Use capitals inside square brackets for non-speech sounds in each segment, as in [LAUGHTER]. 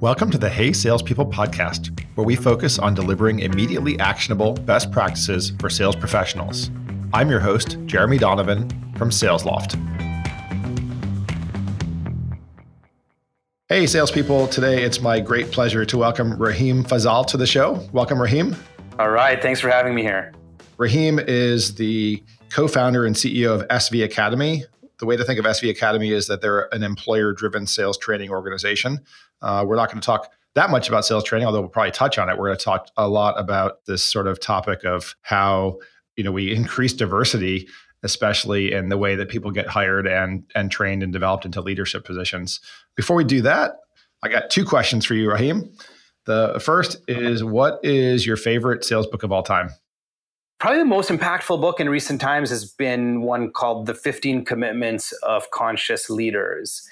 Welcome to the Hey Salespeople podcast, where we focus on delivering immediately actionable best practices for sales professionals. I'm your host, Jeremy Donovan from SalesLoft. Hey, salespeople. Today it's my great pleasure to welcome Rahim Fazal to the show. Welcome, Rahim. All right. Thanks for having me here. Rahim is the co founder and CEO of SV Academy. The way to think of SV Academy is that they're an employer driven sales training organization uh, we're not going to talk that much about sales training, although we'll probably touch on it. We're going to talk a lot about this sort of topic of how you know we increase diversity, especially in the way that people get hired and and trained and developed into leadership positions. Before we do that, I got two questions for you, Rahim. The first is, what is your favorite sales book of all time? Probably the most impactful book in recent times has been one called The 15 Commitments of Conscious Leaders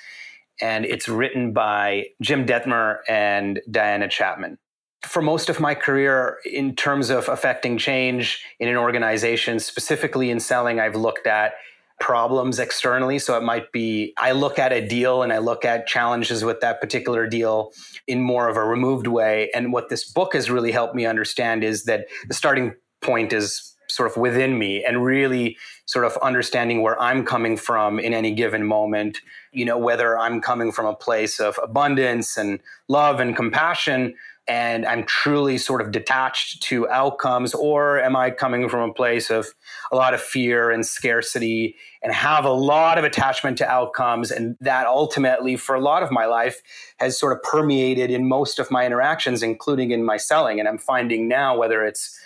and it's written by Jim Dethmer and Diana Chapman. For most of my career, in terms of affecting change in an organization, specifically in selling, I've looked at problems externally. So it might be I look at a deal and I look at challenges with that particular deal in more of a removed way. And what this book has really helped me understand is that the starting point is sort of within me and really sort of understanding where I'm coming from in any given moment, you know, whether I'm coming from a place of abundance and love and compassion and I'm truly sort of detached to outcomes, or am I coming from a place of a lot of fear and scarcity and have a lot of attachment to outcomes? And that ultimately, for a lot of my life, has sort of permeated in most of my interactions, including in my selling. And I'm finding now, whether it's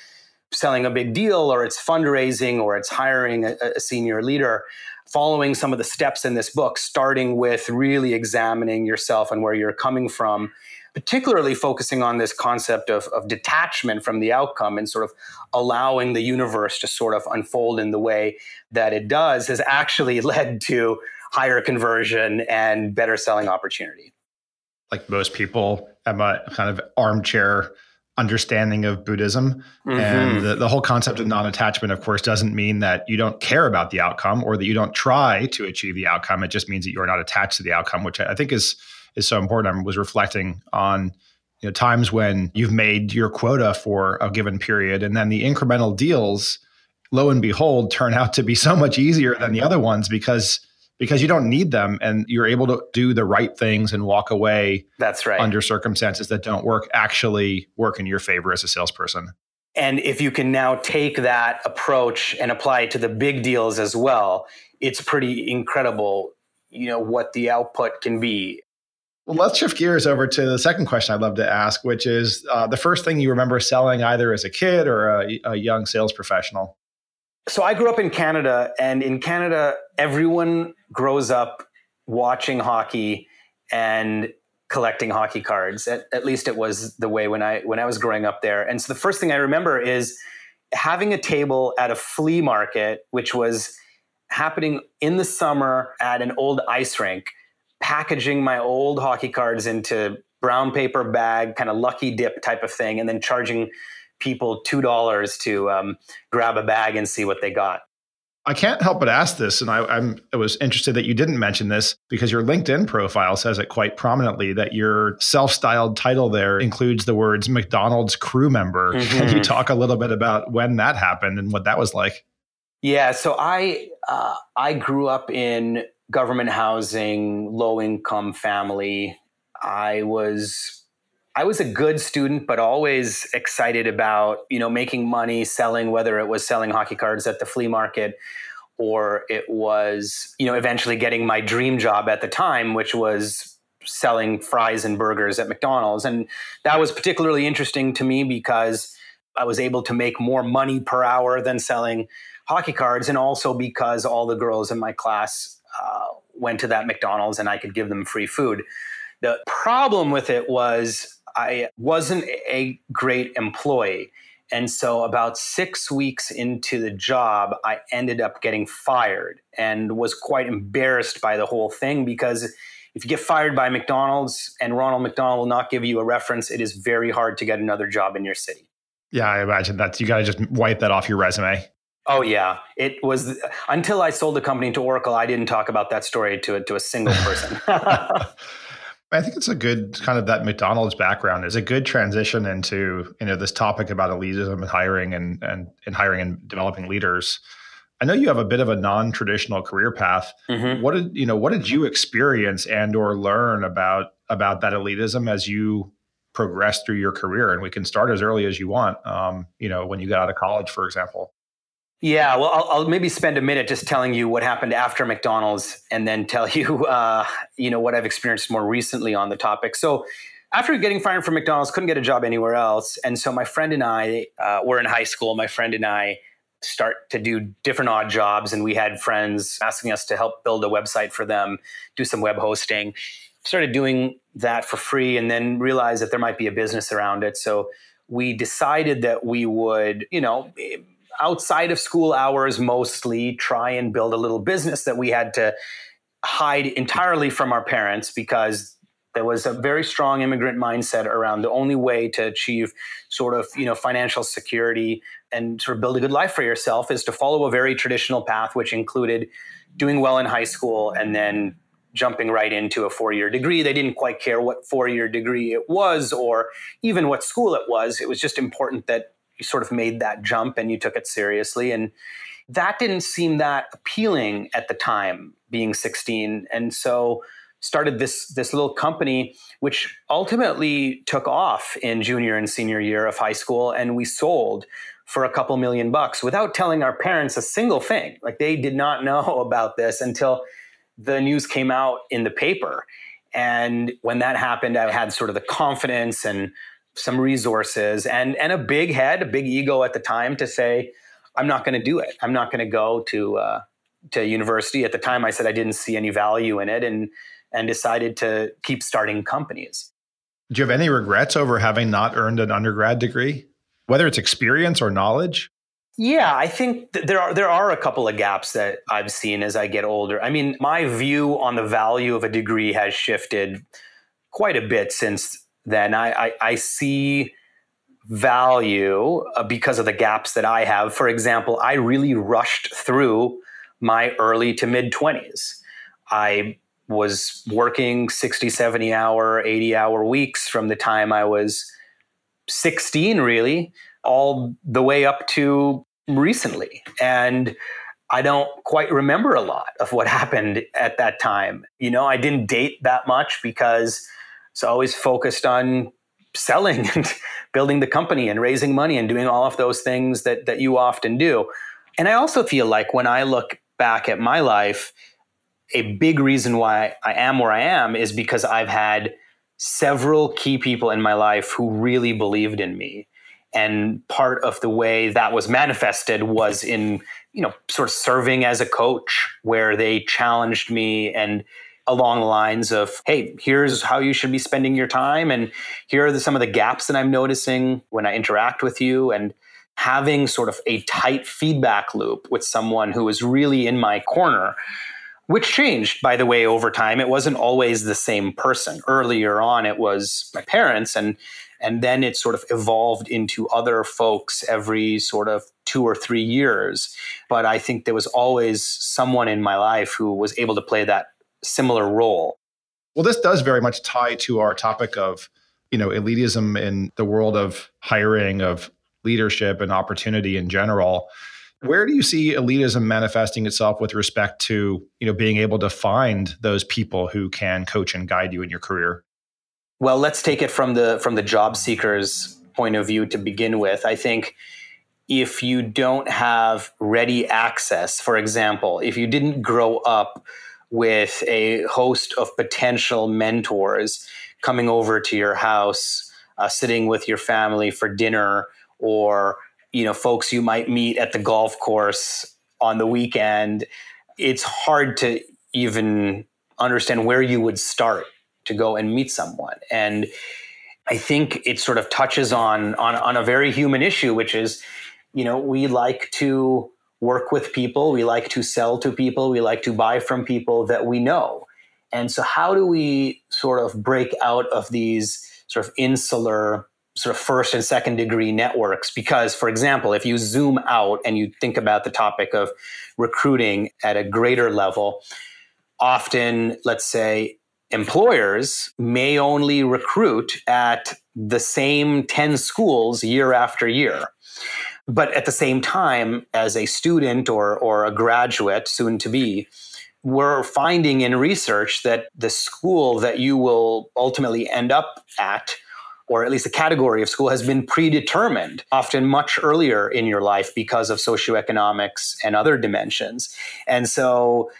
selling a big deal or it's fundraising or it's hiring a, a, senior leader following some of the steps in this book starting with really examining yourself and where you're coming from particularly focusing on this concept of, of detachment from the outcome and sort of allowing the universe to sort of unfold in the way that it does has actually [LAUGHS] led to higher conversion and better selling opportunity. Like most people i'm a kind of armchair understanding of Buddhism. Mm-hmm. And the, the, whole concept of non attachment, of course, doesn't mean that you don't care about the outcome or that you don't try to achieve the outcome. It just means that you're not attached to the outcome, which I think is is so important. I was reflecting on you know times when you've made your quota for a given period and then the incremental deals lo and behold turn out to be so much easier than the other ones because because you don't need them and you're able to do the right things and walk away that's right. under circumstances that don't work actually work in your favor as a salesperson. And if you can now take that approach and apply it to the big deals as well it's pretty incredible you know what the output can be. Well, let's shift gears over to the second question I'd love to ask, which is uh, the first thing you remember selling either as a kid or a, a young sales professional. So I grew up in Canada, and in Canada, everyone grows up watching hockey and collecting hockey cards. At, at, least it was the way when I when I was growing up there. And so the first thing I remember is having a table at a flea market, which was happening in the summer at an old ice rink, packaging my old hockey cards into brown paper bag, kind of lucky dip type of thing, and then charging people two dollars to um, grab a bag and see what they got. I can't help but ask this, and I, am I was interested that you didn't mention this because your LinkedIn profile says it quite prominently that your self-styled title there includes the words McDonald's crew member. Mm-hmm. Can you talk a little bit about when that happened and what that was like? Yeah, so I uh, I grew up in government housing, low income family. I was I was a good student, but always excited about you know making money selling, whether it was selling hockey cards at the flea market or it was you know eventually getting my dream job at the time, which was selling fries and burgers at McDonald's, and that was particularly interesting to me because I was able to make more money per hour than selling hockey cards, and also because all the girls in my class uh, went to that McDonald's and I could give them free food. The problem with it was I wasn't a great employee. And so, about six weeks into the job, I ended up getting fired and was quite embarrassed by the whole thing because if you get fired by McDonald's and Ronald McDonald will not give you a reference, it is very hard to get another job in your city. Yeah, I imagine that you got to just wipe that off your resume. Oh yeah, it was until I sold the company to Oracle. I didn't talk about that story to to a single person. [LAUGHS] [LAUGHS] [LAUGHS] I think it's a good kind of that McDonald's background is a good transition into you know this topic about elitism and hiring and and, and hiring and developing leaders. I know you have a bit of a non-traditional career path. Mm-hmm. What did you know? What did you experience and or learn about about that elitism as you progressed through your career? And we can start as early as you want. Um, you know, when you got out of college, for example. Yeah, well, I'll, I'll, maybe spend a minute just telling you what happened after McDonald's, and then tell you, [LAUGHS] uh, you know, what I've experienced more recently on the topic. So, after getting fired from McDonald's, couldn't get a job anywhere else, and so my friend and I uh, were in high school. My friend and I start to do different odd jobs, and we had friends asking us to help build a website for them, do some web hosting. Started doing that for free, and then realized that there might be a business around it. So we decided that we would, you know outside of school hours mostly try and build a little business that we had to hide entirely from our parents because there was a very strong immigrant mindset around the only way to achieve sort of you know financial security and sort of build a good life for yourself is to follow a very traditional path which included doing well in high school and then jumping right into a four-year degree. They didn't quite care what four-year degree it was or even what school it was. It was just important that you sort of made that jump and you took it seriously. And that didn't seem that appealing at the time, being 16. And so started this this little company which ultimately took off in junior and senior year of high school and we sold for a couple million bucks without telling our parents a single thing like they did not [LAUGHS] know about this until the news came out in the paper and when that happened i had sort of the confidence and some resources and and a big head, a big ego at the time to say, I'm not going to do it. I'm not going to go to uh, to university. At the time, I said I didn't see any value in it, and and decided to keep starting companies. Do you have any regrets over having not earned an undergrad degree, whether it's experience or knowledge? Yeah, I think th- there are there are a couple of gaps that I've seen as I get older. I mean, my view on the value of a degree has shifted quite a bit since then I, I, I see value uh, because of the gaps that I have. For example, I really rushed through my early to mid 20s. I was working 60, 70 hour, 80 hour weeks from the time I was 16, really, all the way up to recently. And I don't quite remember a lot of what [LAUGHS] happened at that time. You know, I didn't date that much because so always focused on selling [LAUGHS] and building the company and raising money and doing all of those things that that you often do. And I also feel like when I look back at my life, a big reason why I am where I am is because I've had several key people in my life who really believed in me. And part of the way that was manifested was in, you know, sort of serving as a coach where they challenged me and along the lines of, hey, here's how you should be spending your time. And here are the, some of the gaps that I'm noticing when I interact with you. And having sort of a tight feedback loop with someone who is really in my corner, which changed, by the way, over time. It wasn't always the same person. Earlier on, it was my parents. And and then it sort of evolved into other folks every sort of two or three years. But I think there was always someone in my life who was able to play that similar role. Well, this does very much tie to our topic of, you know, elitism in the world of hiring, of leadership and opportunity in general. Where do you see elitism manifesting itself with respect to, you know, being able to find those people who can coach and guide you in your career? Well, let's take it from the from the job seekers point of view to begin with. I think if you don't have ready access, for example, if you didn't grow up with a host of potential mentors coming over to your house, uh, sitting with your family for dinner, or you know, folks you might meet at the golf course on the weekend. It's hard to even understand where you would start to go and meet someone. And I think it sort of touches on on, on a very human issue, which is, you know, we like to work with people, we like to sell to people, we like to buy from people that we know. And so, how do we sort of break out of these sort of insular, sort of first and second degree networks? Because, for example, if you zoom out and you think about the topic of recruiting at a greater level, often, let's say, employers may only recruit at the same 10 schools year after year. But at the same time, as a student or, or a graduate, soon to be, we're finding in research that the school that you will ultimately end up at or at least a category of school has been predetermined often much earlier in your life because of socioeconomics and other dimensions. And so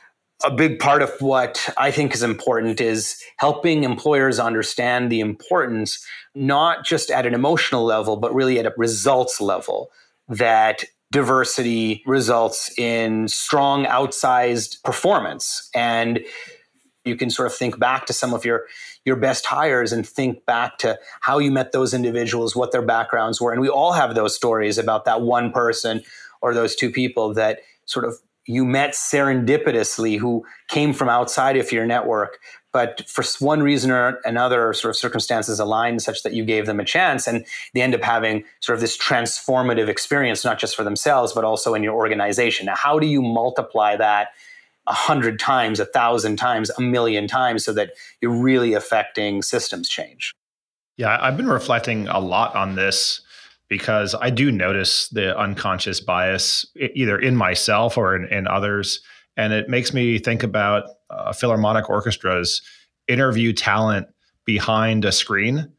a big part of what I think is important is helping employers understand the importance, not just at an emotional level, but really at a results level, that diversity results in strong, outsized performance. And you can sort of think back to some of your your best hires and think back to how you met those individuals, what their backgrounds were. And we all have those stories about that one person or those two people that sort of you met serendipitously who came from outside of your network but for one reason or another sort of circumstances aligned such that you gave them a chance and they end up having sort of this transformative experience not just for themselves but also in your organization now how do you multiply that a hundred times a thousand times a million times so that you're really affecting systems change yeah i've been reflecting a lot on this because I do notice the unconscious bias either in myself or in, in others. And it makes me think about uh, philharmonic orchestras interview talent behind a screen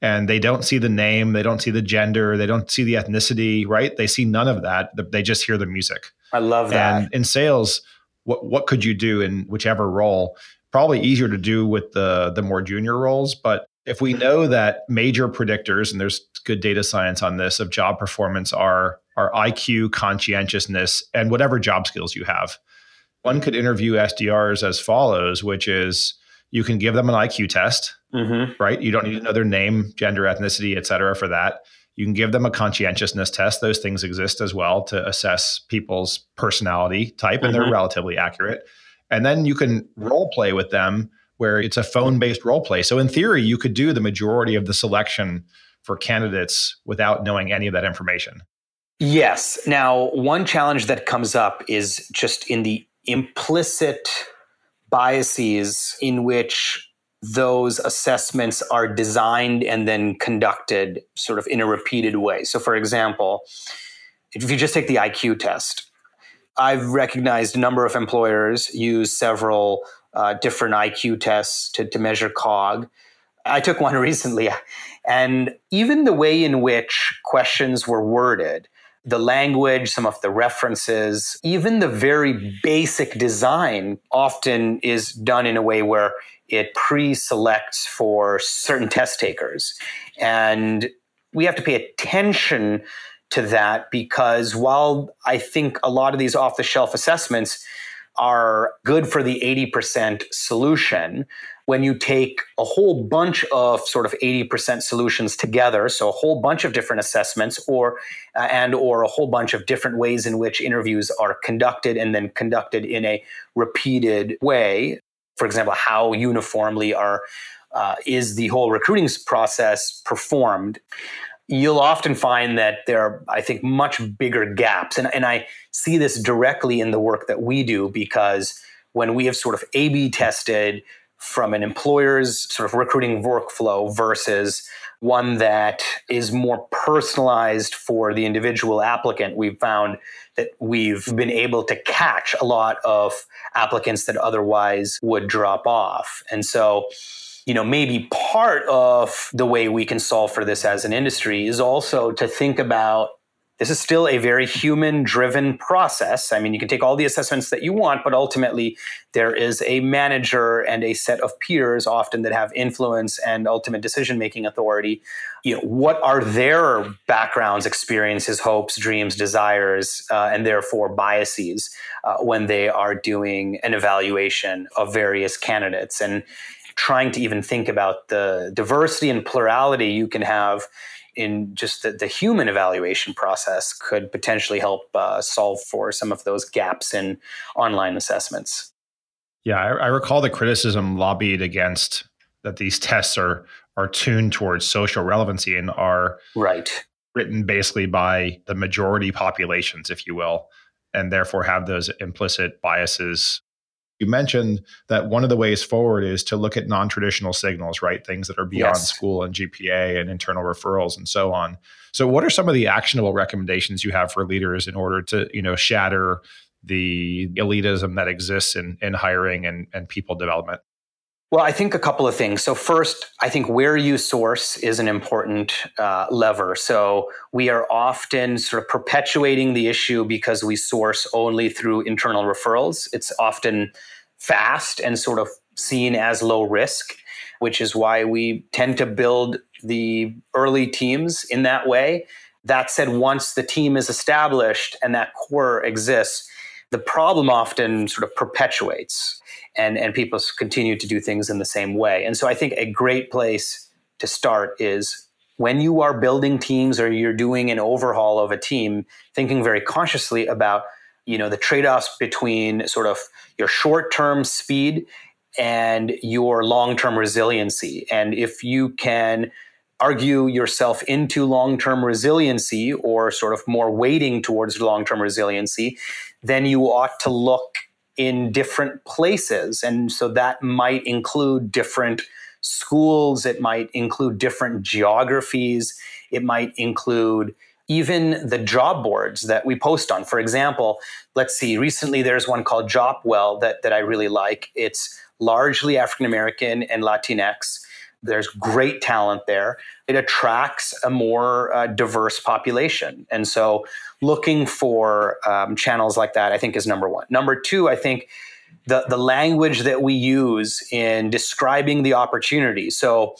and they don't see the name, they don't see the gender, they don't see the ethnicity, right? They see none of that. They just hear the music. I love that. And in sales, what what could you do in whichever role? Probably easier to do with the the more junior roles, but if we know that major predictors, and there's good data science on this, of job performance are, are IQ, conscientiousness, and whatever job skills you have. One could interview SDRs as follows, which is you can give them an IQ test, mm-hmm. right? You don't need to know their name, gender, ethnicity, et cetera, for that. You can give them a conscientiousness test. Those things exist as well to assess people's personality type, and mm-hmm. they're relatively accurate. And then you can role play with them where it's a phone based role play. So, in theory, you could do the majority of the selection for candidates without knowing any of that information. Yes. Now, one challenge that comes up is just in the implicit biases in which those assessments are designed and then conducted sort of in a repeated way. So, for example, if you just take the IQ test, I've recognized a number of employers use several uh, different IQ tests to, to measure COG. I took one [LAUGHS] recently, and even the way in which questions were worded, the language, some of the references, even the very basic design often is done in a way where it pre selects for certain test takers. And we have to pay attention to that because while I think a lot of these off the shelf assessments are good for the 80% solution when you take a whole bunch of sort of 80% solutions together so a whole bunch of different assessments or uh, and or a whole bunch of different ways in which interviews are conducted and then conducted in a repeated way for example how uniformly are uh, is the whole recruiting process performed you'll often find that there are, I think, much bigger gaps. And, and I see this directly in the work that we do because when we have sort of A B tested from an employer's sort of recruiting workflow versus one that is more personalized for the individual applicant, we've found that we've been able to catch a lot of applicants that otherwise would drop off. And so, you know, maybe part of the way we can solve for this as an industry is also to think about this is still a very human driven process. I mean, you can take all the assessments that you want, but ultimately there is a manager and a set of peers often that have influence and ultimate decision making authority. You know, what are their backgrounds, experiences, hopes, dreams, desires, uh, and therefore biases uh, when they are doing an evaluation of various candidates? And trying to even think about the diversity and plurality you can have in just the, the human evaluation process could potentially help uh, solve for some of those gaps in online assessments. Yeah, I, I recall the criticism lobbied against that these tests are are tuned towards social relevancy and are right written basically by the majority populations, if you will, and therefore have those implicit biases You mentioned that one of the ways forward is to look at non traditional signals, right? Things that are beyond yes. school and GPA and internal referrals and so on. So, what are some of the actionable recommendations you have for leaders in order to, you know, shatter the elitism that exists in, in hiring and, and people development? Well, I think a couple of things. So, first, I think where you source is an important uh, lever. So, we are often sort of perpetuating the issue because we source only through internal referrals. It's often fast and sort of seen as low risk, which is why we tend to build the early teams in that way. That said, once the team is established and that core exists, the problem often sort of perpetuates and, and people continue to do things in the same way. And so I think a great place to start is when you are building teams or you're doing an overhaul of a team, thinking very consciously about you know the trade-offs between sort of your short-term speed and your long-term resiliency. And if you can argue yourself into long-term resiliency or sort of more weighting towards long-term resiliency, then you ought to look in different places. And so that might include different schools, it might include different geographies, it might include even the job boards that we post on. For example, let's see, recently there's one called Jopwell that, that I really like. It's largely African American and Latinx. There's great talent there. It attracts a more uh, diverse population. And so looking for um, channels like that, I think, is number one. Number two, I think the, the language that we use in describing the opportunity. So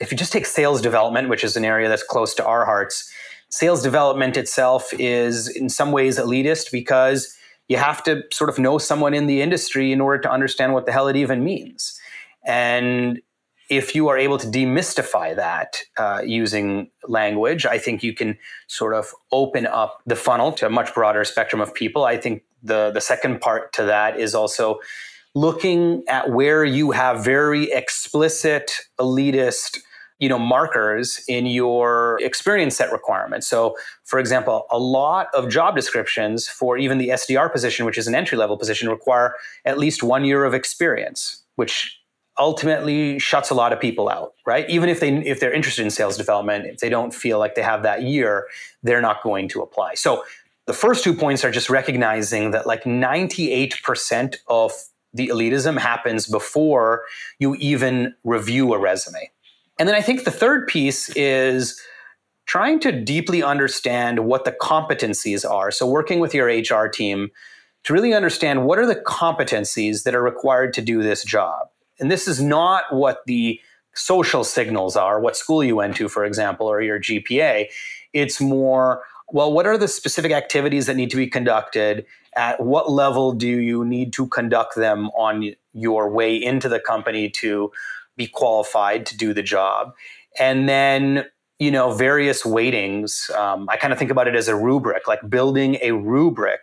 if you just take sales development, which is an area that's close to our hearts, sales development itself is in some ways elitist because you have to sort of know someone in the industry in order to understand what the hell it even means. And if you are able to demystify that uh, using language, I think you can sort of open up the funnel to a much broader spectrum of people. I think the the second part to that is also looking at where you have very explicit elitist you know markers in your experience set requirements so for example a lot of job descriptions for even the sdr position which is an entry level position require at least one year of experience which ultimately shuts a lot of people out right? Even if they if they're interested in sales development if they don't feel like they have that year they're not going to apply. So the first two points are just recognizing that like 98% of the elitism happens before you even review a resume. And then i think the third piece is trying to deeply understand what the competencies are. So working with your hr team to really understand what are the competencies that are required to do this job and this is not what the social signals are, what school you went to, for example, or your GPA. It's more, well, what are the specific activities that need to be conducted? At what level do you need to conduct them on your way into the company to be qualified to do the job? And then you know various weightings um, i kind of think about it as a rubric like building a rubric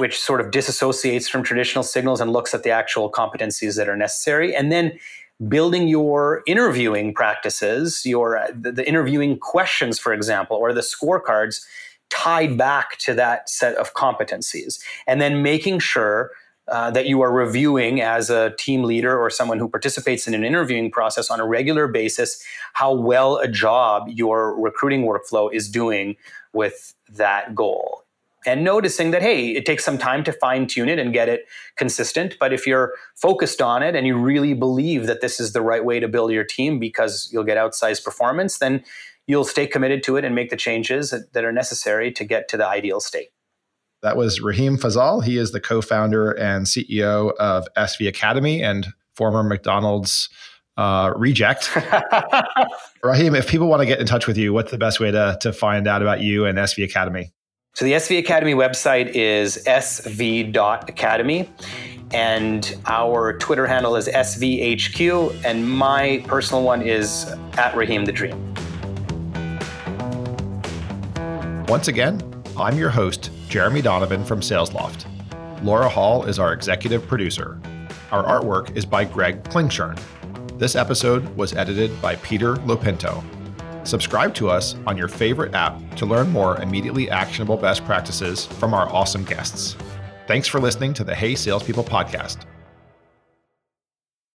which sort of disassociates from traditional signals and looks at the actual competencies that are necessary. And then building your interviewing practices your uh, the, the interviewing questions for example or the scorecards tied back to that set of competencies. And then making sure uh, that you are reviewing as a team leader or someone who participates in an interviewing process on a regular basis how well a job your recruiting workflow is doing with that goal. And noticing that hey it takes some time to fine tune it and get it consistent but if you're focused on it and you really believe that this is the right way to build your team because you'll get outsized performance then you'll stay committed to it and make the changes that are necessary to get to the ideal state that was Rahim Fazal. He is the co founder and CEO of SV Academy and former McDonald's uh, reject. [LAUGHS] Rahim, if people want to get in touch with you, what's the best way to, to find out about you and SV Academy? So the SV Academy website is sv.academy and our Twitter handle is svhq and my personal one is at Rahim the Dream. Once again, I'm your host, Jeremy Donovan from SalesLoft. Laura Hall is our executive producer. Our artwork is by Greg Klingshern. This episode was edited by Peter Lopinto. Subscribe to us on your favorite app to learn more immediately actionable best practices from our awesome guests. Thanks for listening to the Hey Salespeople podcast.